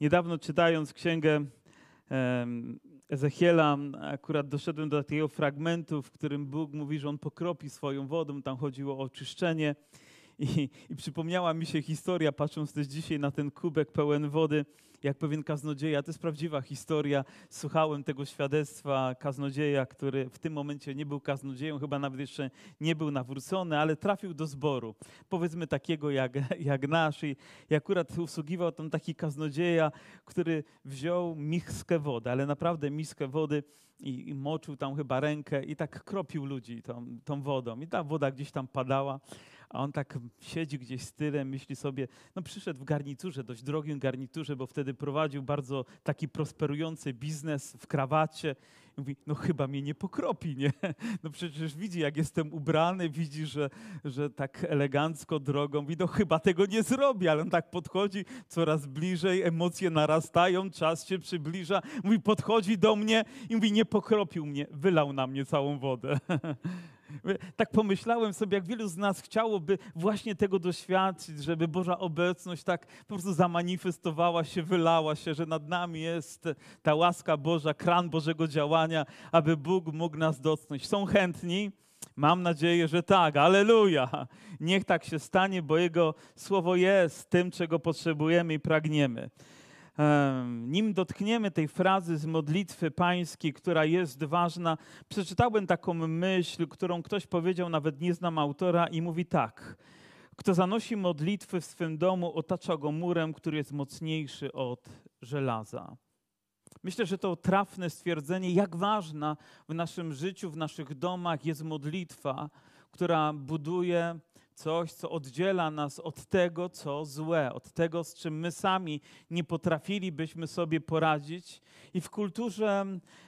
Niedawno czytając księgę Ezechiela, akurat doszedłem do takiego fragmentu, w którym Bóg mówi, że On pokropi swoją wodą. Tam chodziło o oczyszczenie. I, I przypomniała mi się historia, patrząc też dzisiaj na ten kubek pełen wody, jak pewien kaznodzieja, to jest prawdziwa historia. Słuchałem tego świadectwa kaznodzieja, który w tym momencie nie był kaznodzieją, chyba nawet jeszcze nie był nawrócony, ale trafił do zboru, powiedzmy takiego jak, jak nasz. I, I akurat usługiwał tam taki kaznodzieja, który wziął miskę wody, ale naprawdę miskę wody i, i, moczył tam chyba rękę i tak kropił ludzi tą, tą wodą. I ta woda gdzieś tam padała a on tak siedzi gdzieś z tylem, myśli sobie, no przyszedł w garniturze, dość drogim garniturze, bo wtedy prowadził bardzo taki prosperujący biznes w krawacie. I mówi, no chyba mnie nie pokropi, nie? No przecież widzi, jak jestem ubrany, widzi, że, że tak elegancko drogą, mówi, no chyba tego nie zrobi, ale on tak podchodzi coraz bliżej, emocje narastają, czas się przybliża, mówi, podchodzi do mnie i mówi, nie pokropił mnie, wylał na mnie całą wodę. Tak pomyślałem sobie, jak wielu z nas chciałoby właśnie tego doświadczyć, żeby Boża obecność tak po prostu zamanifestowała się, wylała się, że nad nami jest ta łaska Boża, kran Bożego działania, aby Bóg mógł nas dotknąć. Są chętni? Mam nadzieję, że tak. Aleluja. Niech tak się stanie, bo Jego słowo jest tym, czego potrzebujemy i pragniemy nim dotkniemy tej frazy z modlitwy pańskiej, która jest ważna, przeczytałem taką myśl, którą ktoś powiedział, nawet nie znam autora, i mówi tak. Kto zanosi modlitwy w swym domu, otacza go murem, który jest mocniejszy od żelaza. Myślę, że to trafne stwierdzenie, jak ważna w naszym życiu, w naszych domach jest modlitwa, która buduje coś, co oddziela nas od tego, co złe, od tego, z czym my sami nie potrafilibyśmy sobie poradzić. I w kulturze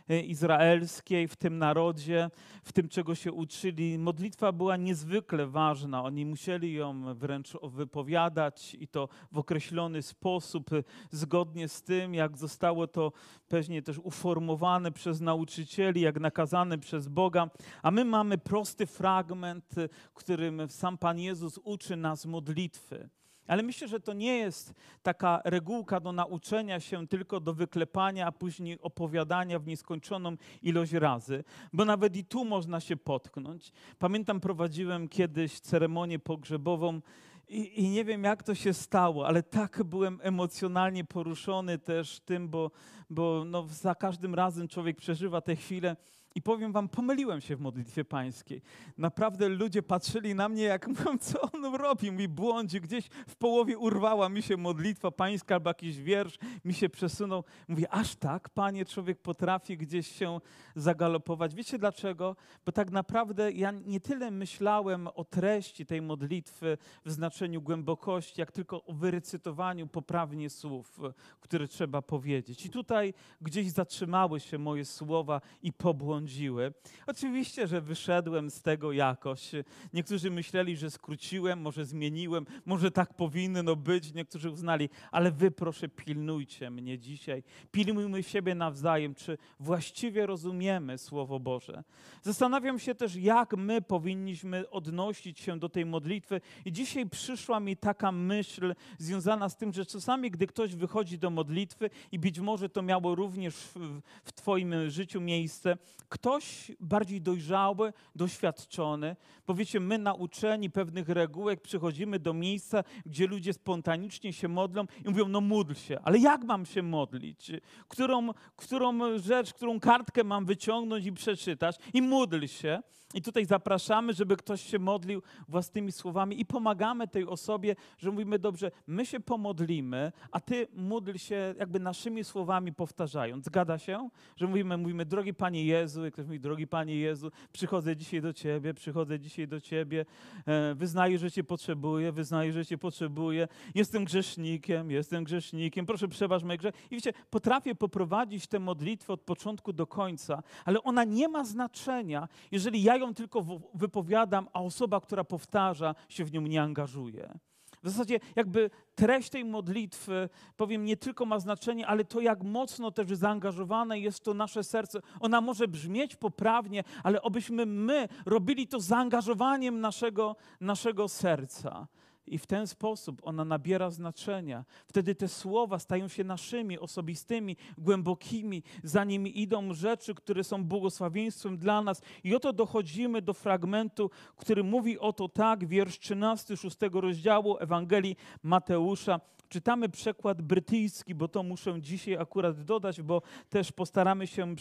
e, izraelskiej, w tym narodzie, w tym, czego się uczyli, modlitwa była niezwykle ważna. Oni musieli ją wręcz wypowiadać i to w określony sposób, e, zgodnie z tym, jak zostało to pewnie też uformowane przez nauczycieli, jak nakazane przez Boga. A my mamy prosty fragment, e, którym sam Pan Jezus uczy nas modlitwy. Ale myślę, że to nie jest taka regułka do nauczenia się, tylko do wyklepania, a później opowiadania w nieskończoną ilość razy, bo nawet i tu można się potknąć. Pamiętam, prowadziłem kiedyś ceremonię pogrzebową. I, I, nie wiem, jak to się stało, ale tak byłem emocjonalnie poruszony też tym, bo, bo no za każdym razem człowiek przeżywa te chwile. I powiem wam, pomyliłem się w modlitwie pańskiej. Naprawdę ludzie patrzyli na mnie, jak mówią, co on robi. Mi błądzi, gdzieś w połowie urwała mi się modlitwa pańska albo jakiś wiersz mi się przesunął. Mówię, aż tak, panie, człowiek potrafi gdzieś się zagalopować. Wiecie dlaczego? Bo tak naprawdę ja nie tyle myślałem o treści tej modlitwy w znaczeniu głębokości, jak tylko o wyrecytowaniu poprawnie słów, które trzeba powiedzieć. I tutaj gdzieś zatrzymały się moje słowa i pobłądziły błądziły. Oczywiście, że wyszedłem z tego jakoś. Niektórzy myśleli, że skróciłem, może zmieniłem, może tak powinno być. Niektórzy uznali, ale wy proszę pilnujcie mnie dzisiaj. Pilnujmy siebie nawzajem, czy właściwie rozumiemy Słowo Boże. Zastanawiam się też, jak my powinniśmy odnosić się do tej modlitwy. I dzisiaj przyszła mi taka myśl związana z tym, że czasami, gdy ktoś wychodzi do modlitwy, i być może to miało również w, w Twoim życiu miejsce, ktoś bardziej dojrzały, doświadczony, powiecie, my nauczeni pewnych regułek przychodzimy do miejsca, gdzie ludzie spontanicznie się modlą i mówią, no módl się, ale jak mam się modlić? Którą, którą rzecz, którą kartkę mam wyciągnąć i przeczytać? I módl się. I tutaj zapraszamy, żeby ktoś się modlił własnymi słowami i pomagamy tej osobie, że mówimy, dobrze, my się pomodlimy, a ty módl się jakby naszymi słowami powtarzając. Zgadza się? Że mówimy, mówimy, drogi Panie Jezu, jak ktoś mówi, drogi Panie Jezu, przychodzę dzisiaj do Ciebie, przychodzę dzisiaj do Ciebie, e, wyznaję, że Cię potrzebuję, wyznaję, że Cię potrzebuję, jestem grzesznikiem, jestem grzesznikiem, proszę przeważ moje grzechy. I wiecie, potrafię poprowadzić tę modlitwę od początku do końca, ale ona nie ma znaczenia, jeżeli ja ją tylko wypowiadam, a osoba, która powtarza, się w nią nie angażuje. W zasadzie jakby treść tej modlitwy, powiem, nie tylko ma znaczenie, ale to jak mocno też zaangażowane jest to nasze serce. Ona może brzmieć poprawnie, ale obyśmy my robili to zaangażowaniem naszego, naszego serca. I w ten sposób ona nabiera znaczenia. Wtedy te słowa stają się naszymi, osobistymi, głębokimi. Za nimi idą rzeczy, które są błogosławieństwem dla nas. I oto dochodzimy do fragmentu, który mówi oto tak, wiersz 13, 6 rozdziału Ewangelii Mateusza. Czytamy przekład brytyjski, bo to muszę dzisiaj akurat dodać, bo też postaramy się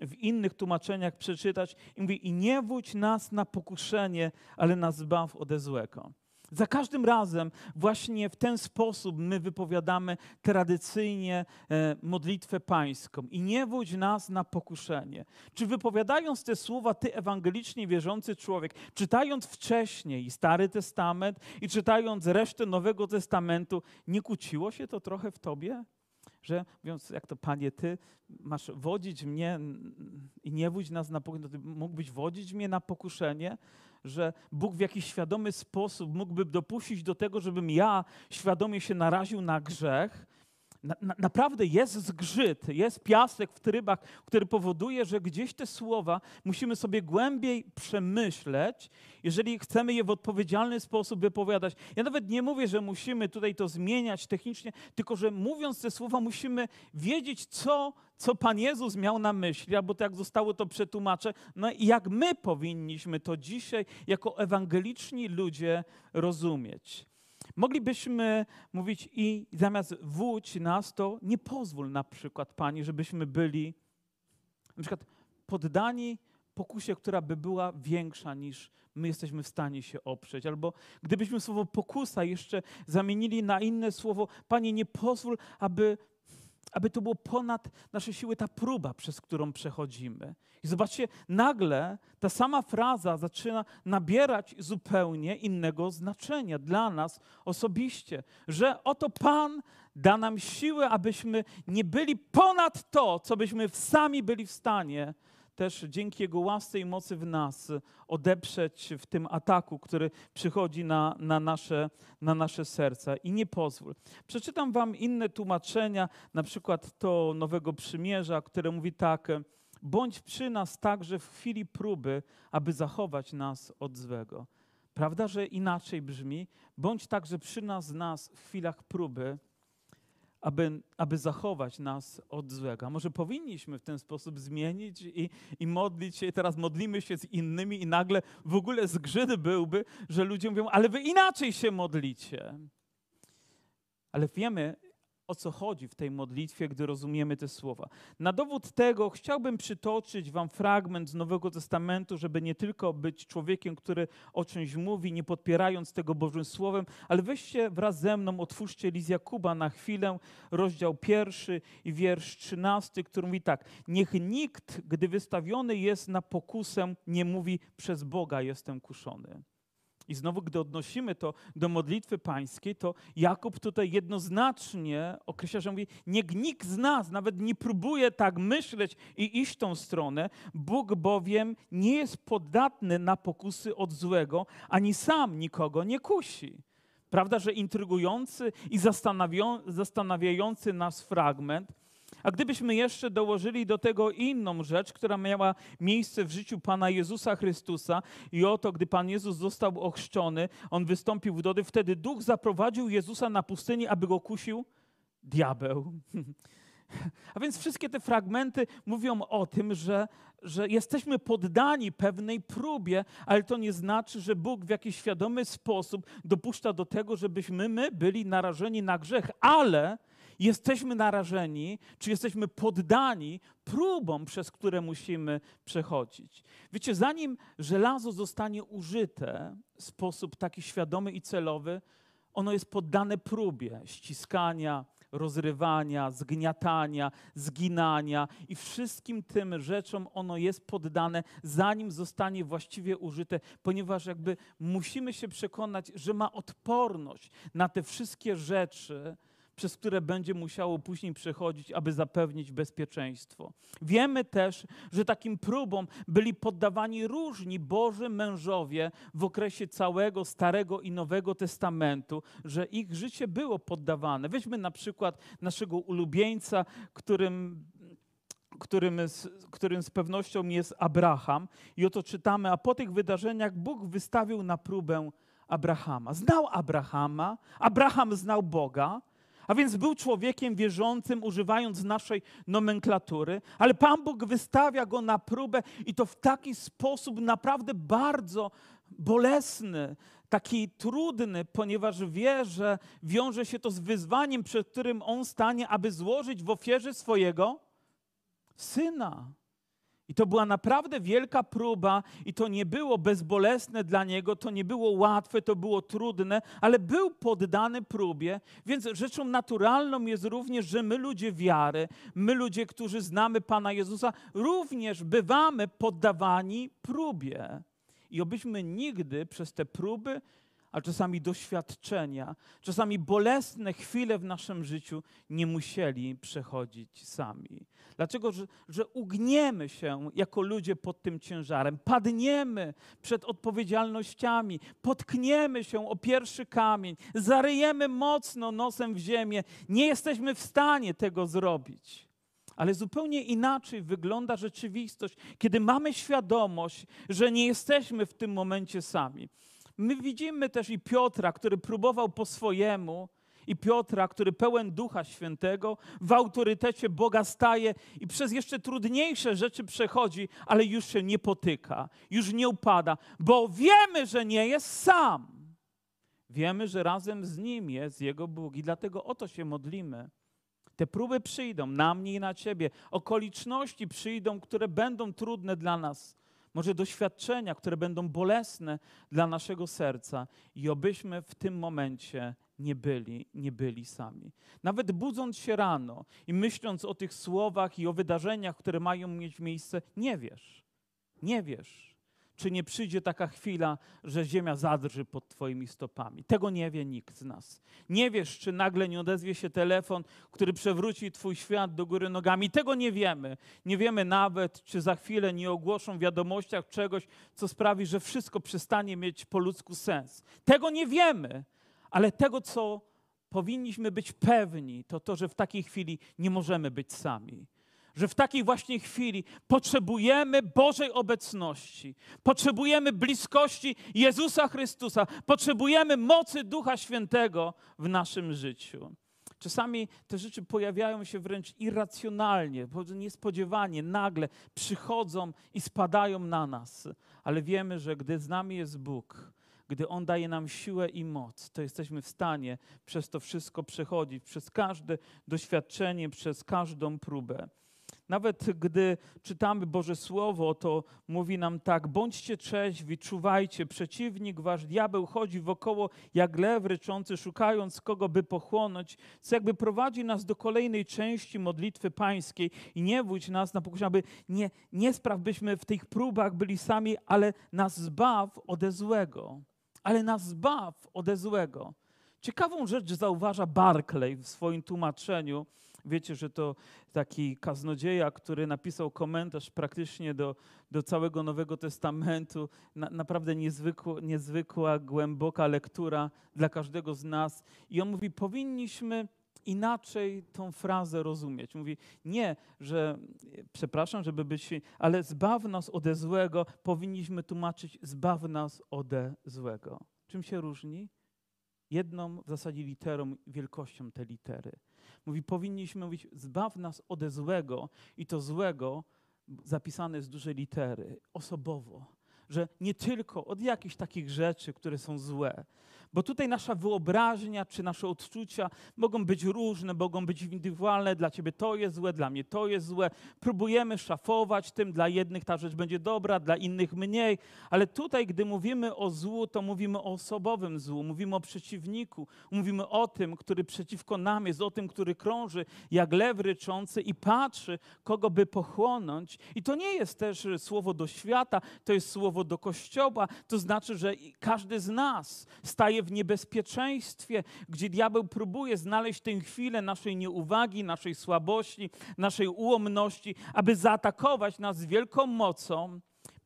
w innych tłumaczeniach przeczytać. I mówi, i nie wódź nas na pokuszenie, ale nas zbaw ode złego. Za każdym razem właśnie w ten sposób my wypowiadamy tradycyjnie e, modlitwę pańską i nie wódź nas na pokuszenie. Czy wypowiadając te słowa, ty ewangelicznie wierzący człowiek, czytając wcześniej Stary Testament i czytając resztę Nowego Testamentu, nie kłóciło się to trochę w tobie? Że mówiąc, jak to Panie, Ty masz wodzić mnie i nie wódź nas na pokuszenie, mógłbyś wodzić mnie na pokuszenie? Że Bóg w jakiś świadomy sposób mógłby dopuścić do tego, żebym ja świadomie się naraził na grzech. Na, na, naprawdę jest zgrzyt, jest piasek w trybach, który powoduje, że gdzieś te słowa musimy sobie głębiej przemyśleć, jeżeli chcemy je w odpowiedzialny sposób wypowiadać. Ja nawet nie mówię, że musimy tutaj to zmieniać technicznie, tylko że mówiąc te słowa musimy wiedzieć, co co Pan Jezus miał na myśli, albo to jak zostało to przetłumaczone, no i jak my powinniśmy to dzisiaj jako ewangeliczni ludzie rozumieć. Moglibyśmy mówić i zamiast wódź nas, to nie pozwól na przykład Pani, żebyśmy byli na przykład poddani pokusie, która by była większa niż my jesteśmy w stanie się oprzeć. Albo gdybyśmy słowo pokusa jeszcze zamienili na inne słowo, Panie, nie pozwól, aby aby to było ponad nasze siły ta próba, przez którą przechodzimy. I zobaczcie, nagle ta sama fraza zaczyna nabierać zupełnie innego znaczenia dla nas osobiście, że oto Pan da nam siłę, abyśmy nie byli ponad to, co byśmy sami byli w stanie też dzięki Jego łasce i mocy w nas odeprzeć w tym ataku, który przychodzi na, na, nasze, na nasze serca. I nie pozwól. Przeczytam Wam inne tłumaczenia, na przykład to Nowego Przymierza, które mówi tak. Bądź przy nas także w chwili próby, aby zachować nas od złego. Prawda, że inaczej brzmi? Bądź także przy nas, nas w chwilach próby, aby, aby zachować nas od złego. A może powinniśmy w ten sposób zmienić i, i modlić się, teraz modlimy się z innymi i nagle w ogóle zgrzyt byłby, że ludzie mówią, ale wy inaczej się modlicie. Ale wiemy, o co chodzi w tej modlitwie, gdy rozumiemy te słowa. Na dowód tego chciałbym przytoczyć Wam fragment z Nowego Testamentu, żeby nie tylko być człowiekiem, który o czymś mówi, nie podpierając tego Bożym Słowem, ale weźcie wraz ze mną, otwórzcie list Jakuba na chwilę, rozdział pierwszy i wiersz trzynasty, który mówi tak. Niech nikt, gdy wystawiony jest na pokusę, nie mówi przez Boga jestem kuszony. I znowu, gdy odnosimy to do modlitwy pańskiej, to Jakub tutaj jednoznacznie określa, że mówi, niech nikt z nas nawet nie próbuje tak myśleć i iść tą stronę, Bóg bowiem nie jest podatny na pokusy od złego, ani sam nikogo nie kusi. Prawda, że intrygujący i zastanawiający nas fragment a gdybyśmy jeszcze dołożyli do tego inną rzecz, która miała miejsce w życiu Pana Jezusa Chrystusa i oto, gdy Pan Jezus został ochrzczony, On wystąpił w dody, wtedy Duch zaprowadził Jezusa na pustynię, aby go kusił diabeł. A więc wszystkie te fragmenty mówią o tym, że, że jesteśmy poddani pewnej próbie, ale to nie znaczy, że Bóg w jakiś świadomy sposób dopuszcza do tego, żebyśmy my byli narażeni na grzech, ale jesteśmy narażeni, czy jesteśmy poddani próbom, przez które musimy przechodzić. Wiecie, zanim żelazo zostanie użyte w sposób taki świadomy i celowy, ono jest poddane próbie ściskania, rozrywania, zgniatania, zginania i wszystkim tym rzeczom ono jest poddane, zanim zostanie właściwie użyte, ponieważ jakby musimy się przekonać, że ma odporność na te wszystkie rzeczy, przez które będzie musiało później przechodzić, aby zapewnić bezpieczeństwo. Wiemy też, że takim próbom byli poddawani różni Boży mężowie w okresie całego Starego i Nowego Testamentu, że ich życie było poddawane. Weźmy na przykład naszego ulubieńca, którym którym którym z pewnością jest Abraham. I oto czytamy, a po tych wydarzeniach Bóg wystawił na próbę Abrahama. Znał Abrahama, Abraham znał Boga, a więc był człowiekiem wierzącym, używając naszej nomenklatury, ale Pan Bóg wystawia go na próbę i to w taki sposób naprawdę bardzo bolesny, taki trudny, ponieważ wie, że wiąże się to z wyzwaniem, przed którym on stanie, aby złożyć w ofierze swojego syna. I to była naprawdę wielka próba, i to nie było bezbolesne dla niego, to nie było łatwe, to było trudne, ale był poddany próbie. Więc rzeczą naturalną jest również, że my, ludzie wiary, my, ludzie, którzy znamy Pana Jezusa, również bywamy poddawani próbie. I obyśmy nigdy przez te próby a czasami doświadczenia, czasami bolesne chwile w naszym życiu nie musieli przechodzić sami. Dlaczego? Że, że ugniemy się jako ludzie pod tym ciężarem, padniemy przed odpowiedzialnościami, potkniemy się o pierwszy kamień, zaryjemy mocno nosem w ziemię. Nie jesteśmy w stanie tego zrobić. Ale zupełnie inaczej wygląda rzeczywistość, kiedy mamy świadomość, że nie jesteśmy w tym momencie sami. My widzimy też i Piotra, który próbował po swojemu, i Piotra, który pełen Ducha Świętego, w autorytecie Boga staje i przez jeszcze trudniejsze rzeczy przechodzi, ale już się nie potyka, już nie upada, bo wiemy, że nie jest sam. Wiemy, że razem z Nim jest Jego Bóg i dlatego o to się modlimy. Te próby przyjdą na mnie i na Ciebie, okoliczności przyjdą, które będą trudne dla nas, może doświadczenia, które będą bolesne dla naszego serca i obyśmy w tym momencie nie byli, nie byli sami. Nawet budząc się rano i myśląc o tych słowach i o wydarzeniach, które mają mieć miejsce, nie wiesz. Nie wiesz czy nie przyjdzie taka chwila, że ziemia zadrży pod Twoimi stopami. Tego nie wie nikt z nas. Nie wiesz, czy nagle nie odezwie się telefon, który przewróci Twój świat do góry nogami. Tego nie wiemy. Nie wiemy nawet, czy za chwilę nie ogłoszą w wiadomościach czegoś, co sprawi, że wszystko przestanie mieć po ludzku sens. Tego nie wiemy, ale tego, co powinniśmy być pewni, to to, że w takiej chwili nie możemy być sami. Że w takiej właśnie chwili potrzebujemy Bożej obecności, potrzebujemy bliskości Jezusa Chrystusa, potrzebujemy mocy Ducha Świętego w naszym życiu. Czasami te rzeczy pojawiają się wręcz irracjonalnie, niespodziewanie, nagle przychodzą i spadają na nas, ale wiemy, że gdy z nami jest Bóg, gdy On daje nam siłę i moc, to jesteśmy w stanie przez to wszystko przechodzić, przez każde doświadczenie, przez każdą próbę. Nawet gdy czytamy Boże Słowo, to mówi nam tak: bądźcie trzeźwi, czuwajcie, przeciwnik wasz diabeł chodzi wokoło jak lew ryczący, szukając kogo by pochłonąć, co jakby prowadzi nas do kolejnej części modlitwy pańskiej i nie wódź nas na pokuszenie, aby nie, nie spraw, byśmy w tych próbach byli sami, ale nas zbaw ode złego. Ale nas zbaw ode złego. Ciekawą rzecz zauważa Barclay w swoim tłumaczeniu, Wiecie, że to taki kaznodzieja, który napisał komentarz praktycznie do, do całego Nowego Testamentu. Na, naprawdę niezwykła, niezwykła, głęboka lektura dla każdego z nas. I on mówi, powinniśmy inaczej tą frazę rozumieć. Mówi, nie, że przepraszam, żeby być, ale zbaw nas ode złego, powinniśmy tłumaczyć zbaw nas ode złego. Czym się różni? Jedną w zasadzie literą, wielkością te litery. Mówi, powinniśmy mówić, zbaw nas ode złego i to złego zapisane z dużej litery, osobowo. Że nie tylko od jakichś takich rzeczy, które są złe, bo tutaj nasza wyobraźnia czy nasze odczucia mogą być różne, mogą być indywidualne. Dla ciebie to jest złe, dla mnie to jest złe. Próbujemy szafować tym, dla jednych ta rzecz będzie dobra, dla innych mniej. Ale tutaj, gdy mówimy o złu, to mówimy o osobowym złu, mówimy o przeciwniku, mówimy o tym, który przeciwko nam jest, o tym, który krąży jak lew ryczący i patrzy, kogo by pochłonąć. I to nie jest też słowo do świata, to jest słowo do kościoła. To znaczy, że każdy z nas staje w niebezpieczeństwie, gdzie diabeł próbuje znaleźć tę chwilę naszej nieuwagi, naszej słabości, naszej ułomności, aby zaatakować nas z wielką mocą.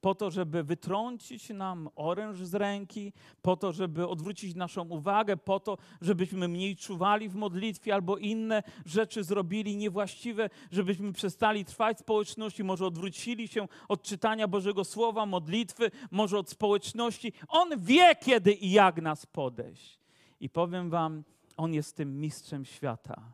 Po to, żeby wytrącić nam oręż z ręki, po to, żeby odwrócić naszą uwagę, po to, żebyśmy mniej czuwali w modlitwie albo inne rzeczy zrobili niewłaściwe, żebyśmy przestali trwać społeczności, może odwrócili się od czytania Bożego Słowa, modlitwy, może od społeczności. On wie, kiedy i jak nas podejść. I powiem Wam, On jest tym mistrzem świata.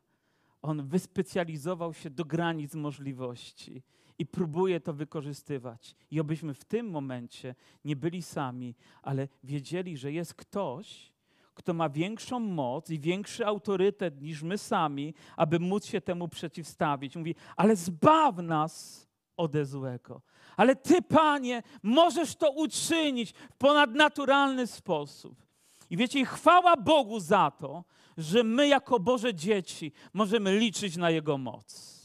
On wyspecjalizował się do granic możliwości i próbuje to wykorzystywać. I obyśmy w tym momencie nie byli sami, ale wiedzieli, że jest ktoś, kto ma większą moc i większy autorytet niż my sami, aby móc się temu przeciwstawić. Mówi, ale zbaw nas ode złego. Ale Ty, Panie, możesz to uczynić w ponadnaturalny sposób. I wiecie, chwała Bogu za to, że my jako Boże dzieci możemy liczyć na Jego moc.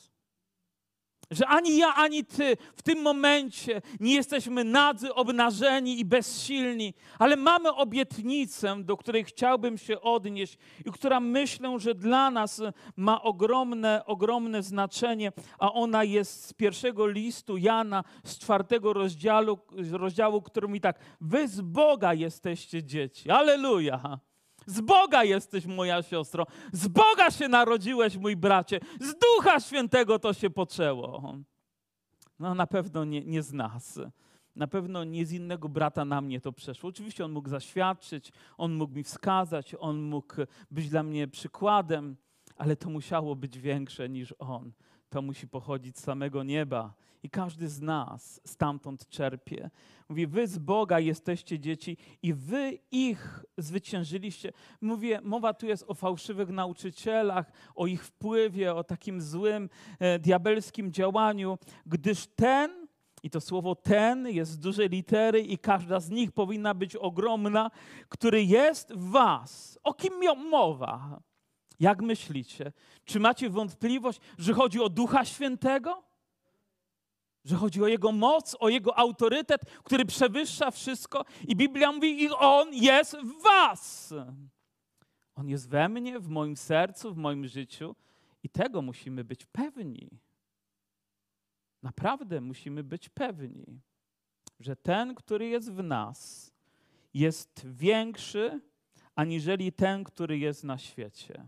Że ani ja, ani ty w tym momencie nie jesteśmy nadzy, obnażeni i bezsilni, ale mamy obietnicę, do której chciałbym się odnieść i która myślę, że dla nas ma ogromne, ogromne znaczenie, a ona jest z pierwszego listu Jana, z czwartego rozdziału, rozdziału który mówi tak: Wy z Boga jesteście dzieci. Aleluja! Z Boga jesteś, moja siostro. Z Boga się narodziłeś, mój bracie. Z Ducha Świętego to się poczęło. No na pewno nie, nie z nas. Na pewno nie z innego brata na mnie to przeszło. Oczywiście on mógł zaświadczyć, on mógł mi wskazać, on mógł być dla mnie przykładem, ale to musiało być większe niż on. To musi pochodzić z samego nieba i każdy z nas stamtąd czerpie. Mówi, wy z Boga jesteście dzieci i wy ich zwyciężyliście. Mówię, mowa tu jest o fałszywych nauczycielach, o ich wpływie, o takim złym, e, diabelskim działaniu, gdyż ten, i to słowo ten jest z dużej litery i każda z nich powinna być ogromna, który jest w was. O kim mowa? Jak myślicie? Czy macie wątpliwość, że chodzi o Ducha Świętego? Że chodzi o Jego moc, o Jego autorytet, który przewyższa wszystko. I Biblia mówi, i On jest w Was. On jest we mnie, w moim sercu, w moim życiu. I tego musimy być pewni. Naprawdę musimy być pewni, że ten, który jest w nas, jest większy aniżeli ten, który jest na świecie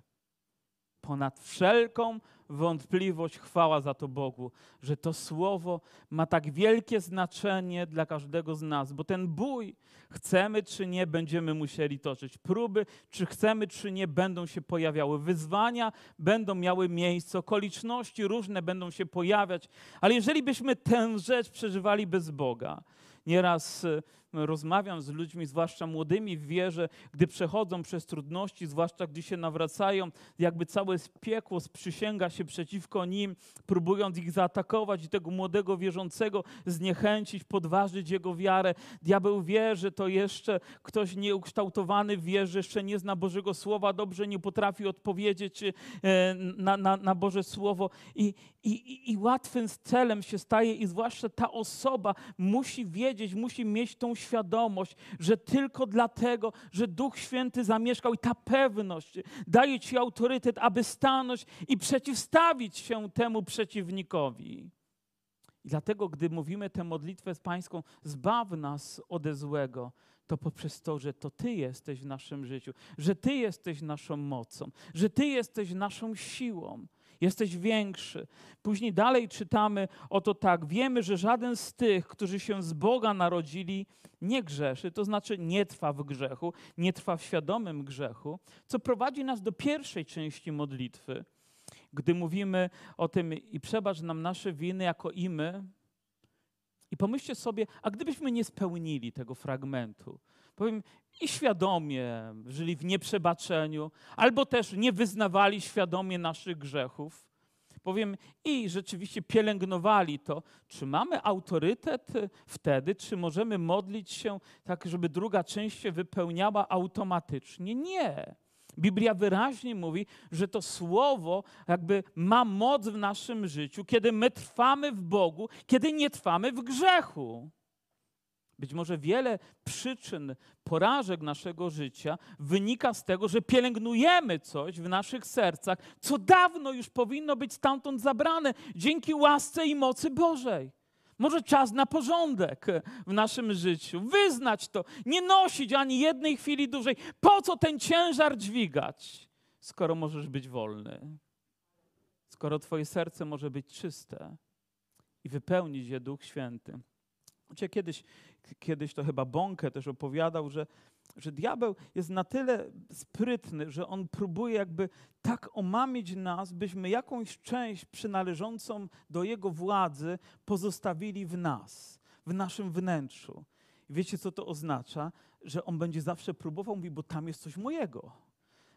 ponad wszelką wątpliwość chwała za to Bogu, że to słowo ma tak wielkie znaczenie dla każdego z nas, bo ten bój, chcemy czy nie, będziemy musieli toczyć. Próby, czy chcemy czy nie, będą się pojawiały. Wyzwania będą miały miejsce, okoliczności różne będą się pojawiać, ale jeżeli byśmy tę rzecz przeżywali bez Boga, nieraz rozmawiam z ludźmi, zwłaszcza młodymi w wierze, gdy przechodzą przez trudności, zwłaszcza gdy się nawracają, jakby całe piekło sprzysięga się przeciwko nim, próbując ich zaatakować i tego młodego wierzącego zniechęcić, podważyć jego wiarę. Diabeł wie, że to jeszcze ktoś nieukształtowany w wierze, jeszcze nie zna Bożego Słowa, dobrze nie potrafi odpowiedzieć e, na, na, na Boże Słowo i, i, i łatwym celem się staje i zwłaszcza ta osoba musi wiedzieć, musi mieć tą świadomość, że tylko dlatego, że Duch Święty zamieszkał i ta pewność daje ci autorytet, aby stanąć i przeciwstawić się temu przeciwnikowi. I dlatego, gdy mówimy tę modlitwę pańską, zbaw nas ode złego, to poprzez to, że to Ty jesteś w naszym życiu, że Ty jesteś naszą mocą, że Ty jesteś naszą siłą jesteś większy. Później dalej czytamy oto tak: Wiemy, że żaden z tych, którzy się z Boga narodzili, nie grzeszy, to znaczy nie trwa w grzechu, nie trwa w świadomym grzechu, co prowadzi nas do pierwszej części modlitwy. Gdy mówimy o tym i przebacz nam nasze winy jako i my, i pomyślcie sobie, a gdybyśmy nie spełnili tego fragmentu, powiem, i świadomie żyli w nieprzebaczeniu, albo też nie wyznawali świadomie naszych grzechów, powiem, i rzeczywiście pielęgnowali to, czy mamy autorytet wtedy, czy możemy modlić się tak, żeby druga część się wypełniała automatycznie? Nie. Biblia wyraźnie mówi, że to słowo jakby ma moc w naszym życiu, kiedy my trwamy w Bogu, kiedy nie trwamy w grzechu. Być może wiele przyczyn porażek naszego życia wynika z tego, że pielęgnujemy coś w naszych sercach, co dawno już powinno być stamtąd zabrane dzięki łasce i mocy Bożej. Może czas na porządek w naszym życiu, wyznać to, nie nosić ani jednej chwili dłużej. Po co ten ciężar dźwigać, skoro możesz być wolny? Skoro Twoje serce może być czyste i wypełnić je Duch Święty. Wiecie, kiedyś, kiedyś to chyba Bąkę też opowiadał, że, że diabeł jest na tyle sprytny, że on próbuje jakby tak omamić nas, byśmy jakąś część przynależącą do jego władzy pozostawili w nas, w naszym wnętrzu. I wiecie, co to oznacza? Że on będzie zawsze próbował mówić, bo tam jest coś mojego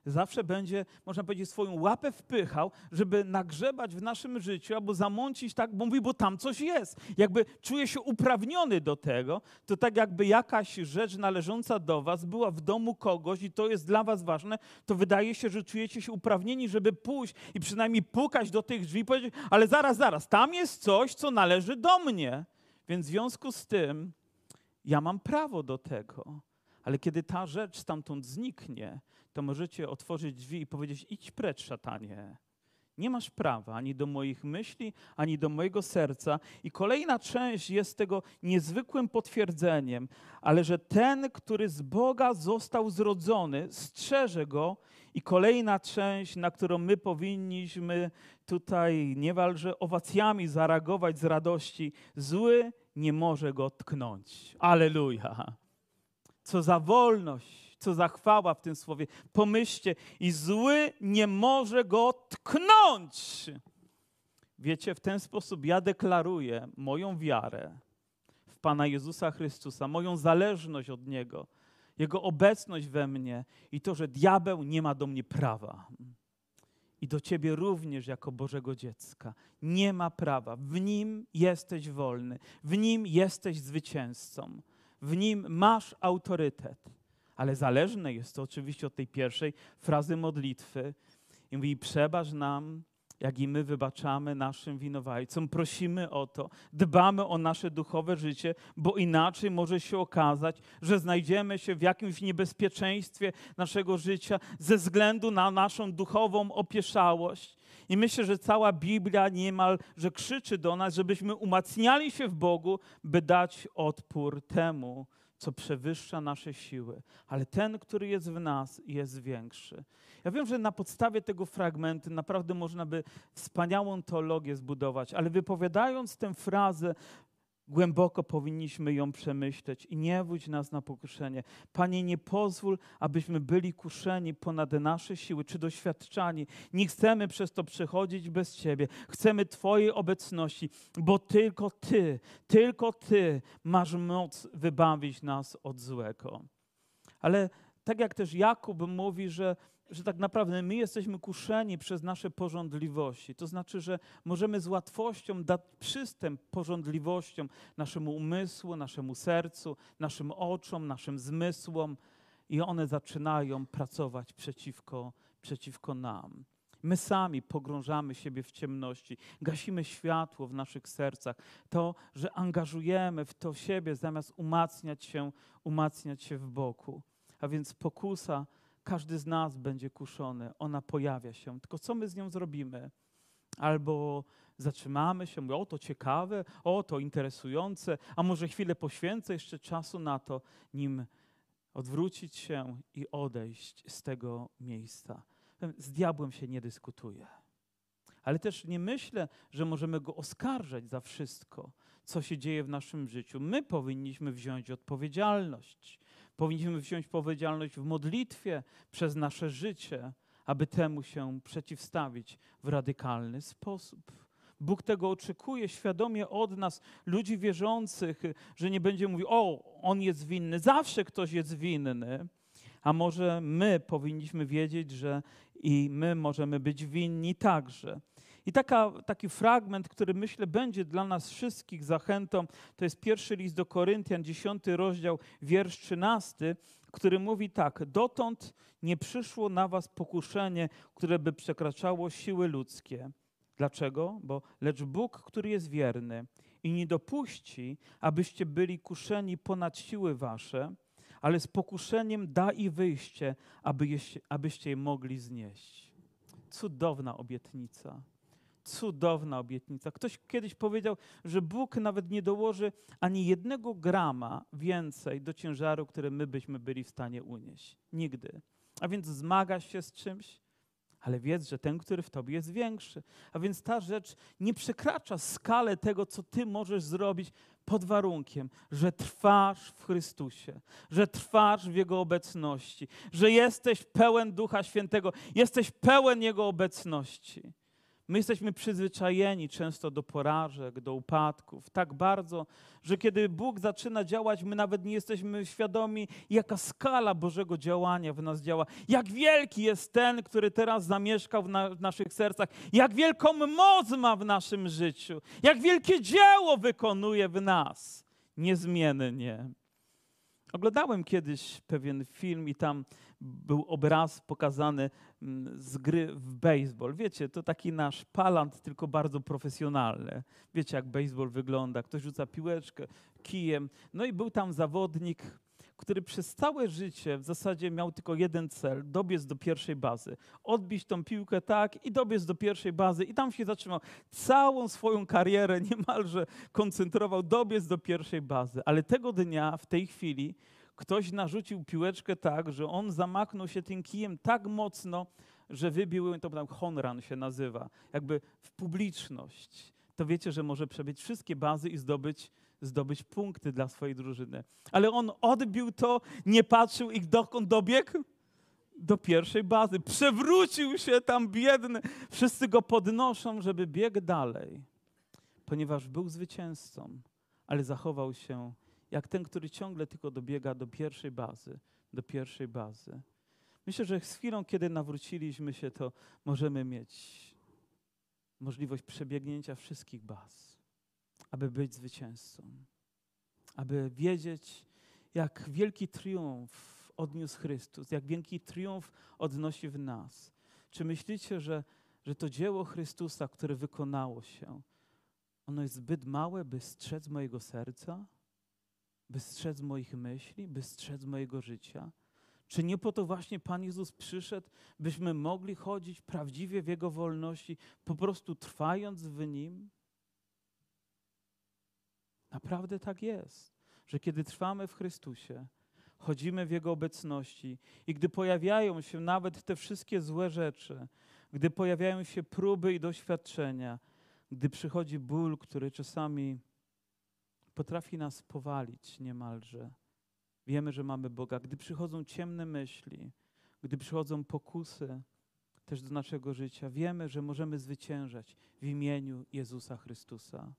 zawsze będzie, można powiedzieć, swoją łapę wpychał, żeby nagrzebać w naszym życiu albo zamącić tak, bo mówi, bo tam coś jest. Jakby czuje się uprawniony do tego, to tak jakby jakaś rzecz należąca do was była w domu kogoś i to jest dla was ważne, to wydaje się, że czujecie się uprawnieni, żeby pójść i przynajmniej pukać do tych drzwi i powiedzieć, ale zaraz, zaraz, tam jest coś, co należy do mnie. Więc w związku z tym ja mam prawo do tego. Ale kiedy ta rzecz stamtąd zniknie, to możecie otworzyć drzwi i powiedzieć: idź precz, szatanie. Nie masz prawa ani do moich myśli, ani do mojego serca. I kolejna część jest tego niezwykłym potwierdzeniem, ale że ten, który z Boga został zrodzony, strzeże go. I kolejna część, na którą my powinniśmy tutaj niewal, że owacjami zareagować z radości, zły nie może go tknąć. Aleluja. Co za wolność co za chwała w tym słowie. Pomyślcie, i zły nie może go tknąć. Wiecie, w ten sposób ja deklaruję moją wiarę w Pana Jezusa Chrystusa, moją zależność od Niego, Jego obecność we mnie i to, że diabeł nie ma do mnie prawa. I do Ciebie również, jako Bożego dziecka. Nie ma prawa. W Nim jesteś wolny. W Nim jesteś zwycięzcą. W Nim masz autorytet ale zależne jest to oczywiście od tej pierwszej frazy modlitwy. I mówi, przebacz nam, jak i my wybaczamy naszym winowajcom. Prosimy o to, dbamy o nasze duchowe życie, bo inaczej może się okazać, że znajdziemy się w jakimś niebezpieczeństwie naszego życia ze względu na naszą duchową opieszałość. I myślę, że cała Biblia niemal, że krzyczy do nas, żebyśmy umacniali się w Bogu, by dać odpór temu, co przewyższa nasze siły, ale ten, który jest w nas, jest większy. Ja wiem, że na podstawie tego fragmentu naprawdę można by wspaniałą teologię zbudować, ale wypowiadając tę frazę, Głęboko powinniśmy ją przemyśleć i nie wódź nas na pokuszenie. Panie, nie pozwól, abyśmy byli kuszeni ponad nasze siły czy doświadczani. Nie chcemy przez to przechodzić bez Ciebie. Chcemy Twojej obecności, bo tylko Ty, tylko Ty masz moc wybawić nas od złego. Ale tak jak też Jakub mówi, że że tak naprawdę my jesteśmy kuszeni przez nasze porządliwości. To znaczy, że możemy z łatwością dać przystęp porządliwościom naszemu umysłu, naszemu sercu, naszym oczom, naszym zmysłom i one zaczynają pracować przeciwko, przeciwko nam. My sami pogrążamy siebie w ciemności, gasimy światło w naszych sercach. To, że angażujemy w to siebie, zamiast umacniać się, umacniać się w boku. A więc pokusa każdy z nas będzie kuszony, ona pojawia się. Tylko co my z nią zrobimy? Albo zatrzymamy się, mówię, o to ciekawe, o to interesujące, a może chwilę poświęcę jeszcze czasu na to, nim odwrócić się i odejść z tego miejsca. Z diabłem się nie dyskutuje. Ale też nie myślę, że możemy go oskarżać za wszystko, co się dzieje w naszym życiu. My powinniśmy wziąć odpowiedzialność. Powinniśmy wziąć odpowiedzialność w modlitwie przez nasze życie, aby temu się przeciwstawić w radykalny sposób. Bóg tego oczekuje świadomie od nas, ludzi wierzących, że nie będzie mówił, o, on jest winny. Zawsze ktoś jest winny. A może my powinniśmy wiedzieć, że i my możemy być winni także. I taka, taki fragment, który myślę będzie dla nas wszystkich zachętą, to jest pierwszy list do Koryntian, 10 rozdział, wiersz 13, który mówi tak: Dotąd nie przyszło na was pokuszenie, które by przekraczało siły ludzkie. Dlaczego? Bo lecz Bóg, który jest wierny i nie dopuści, abyście byli kuszeni ponad siły wasze, ale z pokuszeniem da i wyjście, aby abyście je mogli znieść. Cudowna obietnica Cudowna obietnica. Ktoś kiedyś powiedział, że Bóg nawet nie dołoży ani jednego grama więcej do ciężaru, który my byśmy byli w stanie unieść. Nigdy. A więc zmagasz się z czymś, ale wiedz, że ten, który w tobie jest większy. A więc ta rzecz nie przekracza skalę tego, co ty możesz zrobić pod warunkiem, że trwasz w Chrystusie, że trwasz w Jego obecności, że jesteś pełen Ducha Świętego, jesteś pełen Jego obecności. My jesteśmy przyzwyczajeni często do porażek, do upadków, tak bardzo, że kiedy Bóg zaczyna działać, my nawet nie jesteśmy świadomi, jaka skala Bożego działania w nas działa, jak wielki jest ten, który teraz zamieszkał w, na, w naszych sercach, jak wielką moc ma w naszym życiu, jak wielkie dzieło wykonuje w nas. Niezmiennie. Oglądałem kiedyś pewien film i tam był obraz pokazany mm, z gry w baseball. Wiecie, to taki nasz palant, tylko bardzo profesjonalny. Wiecie, jak baseball wygląda. Ktoś rzuca piłeczkę kijem. No i był tam zawodnik, który przez całe życie w zasadzie miał tylko jeden cel, dobiec do pierwszej bazy. Odbić tą piłkę tak i dobiec do pierwszej bazy i tam się zatrzymał. Całą swoją karierę niemalże koncentrował, dobiec do pierwszej bazy. Ale tego dnia, w tej chwili, ktoś narzucił piłeczkę tak, że on zamachnął się tym kijem tak mocno, że wybił, to tam honran się nazywa, jakby w publiczność. To wiecie, że może przebić wszystkie bazy i zdobyć, zdobyć punkty dla swojej drużyny. Ale on odbił to, nie patrzył i dokąd dobiegł? Do pierwszej bazy. Przewrócił się tam biedny. Wszyscy go podnoszą, żeby biegł dalej, ponieważ był zwycięzcą, ale zachował się jak ten, który ciągle tylko dobiega do pierwszej bazy, do pierwszej bazy. Myślę, że z chwilą, kiedy nawróciliśmy się, to możemy mieć możliwość przebiegnięcia wszystkich baz, aby być zwycięzcą, aby wiedzieć, jak wielki triumf odniósł Chrystus, jak wielki triumf odnosi w nas. Czy myślicie, że, że to dzieło Chrystusa, które wykonało się, ono jest zbyt małe, by strzec mojego serca? By strzec moich myśli, by strzec mojego życia? Czy nie po to właśnie Pan Jezus przyszedł, byśmy mogli chodzić prawdziwie w Jego wolności, po prostu trwając w Nim? Naprawdę tak jest, że kiedy trwamy w Chrystusie, chodzimy w Jego obecności i gdy pojawiają się nawet te wszystkie złe rzeczy, gdy pojawiają się próby i doświadczenia, gdy przychodzi ból, który czasami potrafi nas powalić niemalże. Wiemy, że mamy Boga. Gdy przychodzą ciemne myśli, gdy przychodzą pokusy też do naszego życia, wiemy, że możemy zwyciężać w imieniu Jezusa Chrystusa.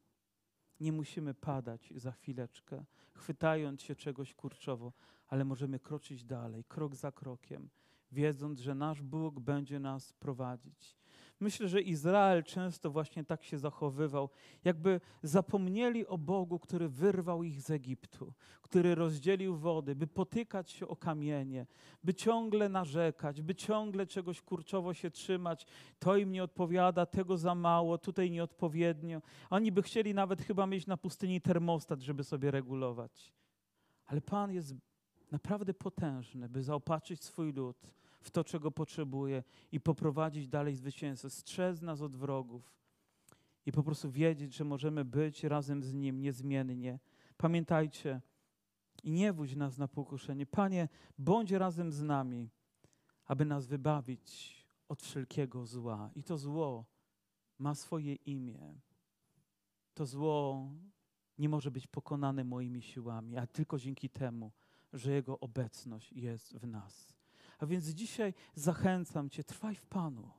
Nie musimy padać za chwileczkę, chwytając się czegoś kurczowo, ale możemy kroczyć dalej, krok za krokiem, wiedząc, że nasz Bóg będzie nas prowadzić. Myślę, że Izrael często właśnie tak się zachowywał, jakby zapomnieli o Bogu, który wyrwał ich z Egiptu, który rozdzielił wody, by potykać się o kamienie, by ciągle narzekać, by ciągle czegoś kurczowo się trzymać. To im nie odpowiada, tego za mało, tutaj nieodpowiednio. Oni by chcieli nawet chyba mieć na pustyni termostat, żeby sobie regulować. Ale Pan jest naprawdę potężny, by zaopatrzyć swój lud w to, czego potrzebuje i poprowadzić dalej zwycięstwo. Strzec nas od wrogów i po prostu wiedzieć, że możemy być razem z Nim niezmiennie. Pamiętajcie i nie wódź nas na pokuszenie. Panie, bądź razem z nami, aby nas wybawić od wszelkiego zła. I to zło ma swoje imię. To zło nie może być pokonane moimi siłami, a tylko dzięki temu, że Jego obecność jest w nas. A więc dzisiaj zachęcam Cię, trwaj w Panu.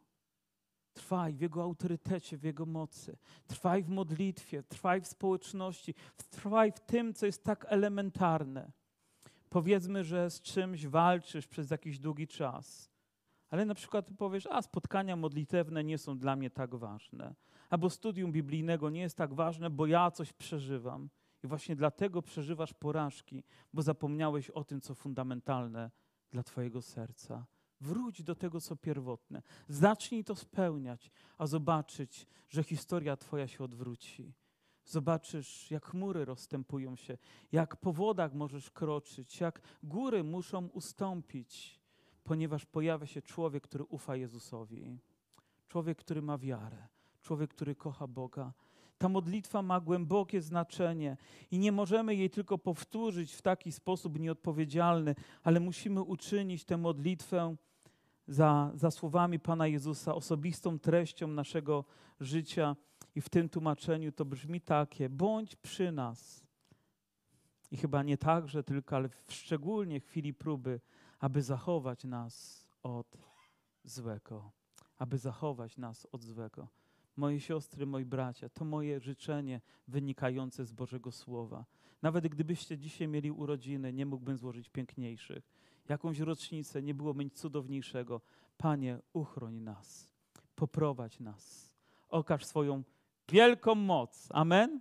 Trwaj w Jego autorytecie, w Jego mocy. Trwaj w modlitwie, trwaj w społeczności, trwaj w tym, co jest tak elementarne. Powiedzmy, że z czymś walczysz przez jakiś długi czas, ale na przykład powiesz, a spotkania modlitewne nie są dla mnie tak ważne, albo studium biblijnego nie jest tak ważne, bo ja coś przeżywam. I właśnie dlatego przeżywasz porażki, bo zapomniałeś o tym, co fundamentalne dla Twojego serca. Wróć do tego, co pierwotne. Zacznij to spełniać, a zobaczyć, że historia Twoja się odwróci. Zobaczysz, jak chmury rozstępują się, jak po wodach możesz kroczyć, jak góry muszą ustąpić, ponieważ pojawia się człowiek, który ufa Jezusowi. Człowiek, który ma wiarę. człowiek, który kocha Boga. Ta modlitwa ma głębokie znaczenie i nie możemy jej tylko powtórzyć w taki sposób nieodpowiedzialny, ale musimy uczynić tę modlitwę za, za słowami Pana Jezusa, osobistą treścią naszego życia. I w tym tłumaczeniu to brzmi takie: bądź przy nas. I chyba nie także tylko, ale w szczególnie chwili próby, aby zachować nas od złego. Aby zachować nas od złego. Moje siostry, moi bracia, to moje życzenie wynikające z Bożego Słowa. Nawet gdybyście dzisiaj mieli urodziny, nie mógłbym złożyć piękniejszych. Jakąś rocznicę, nie było nic cudowniejszego. Panie, uchroń nas, poprowadź nas, okaż swoją wielką moc. Amen.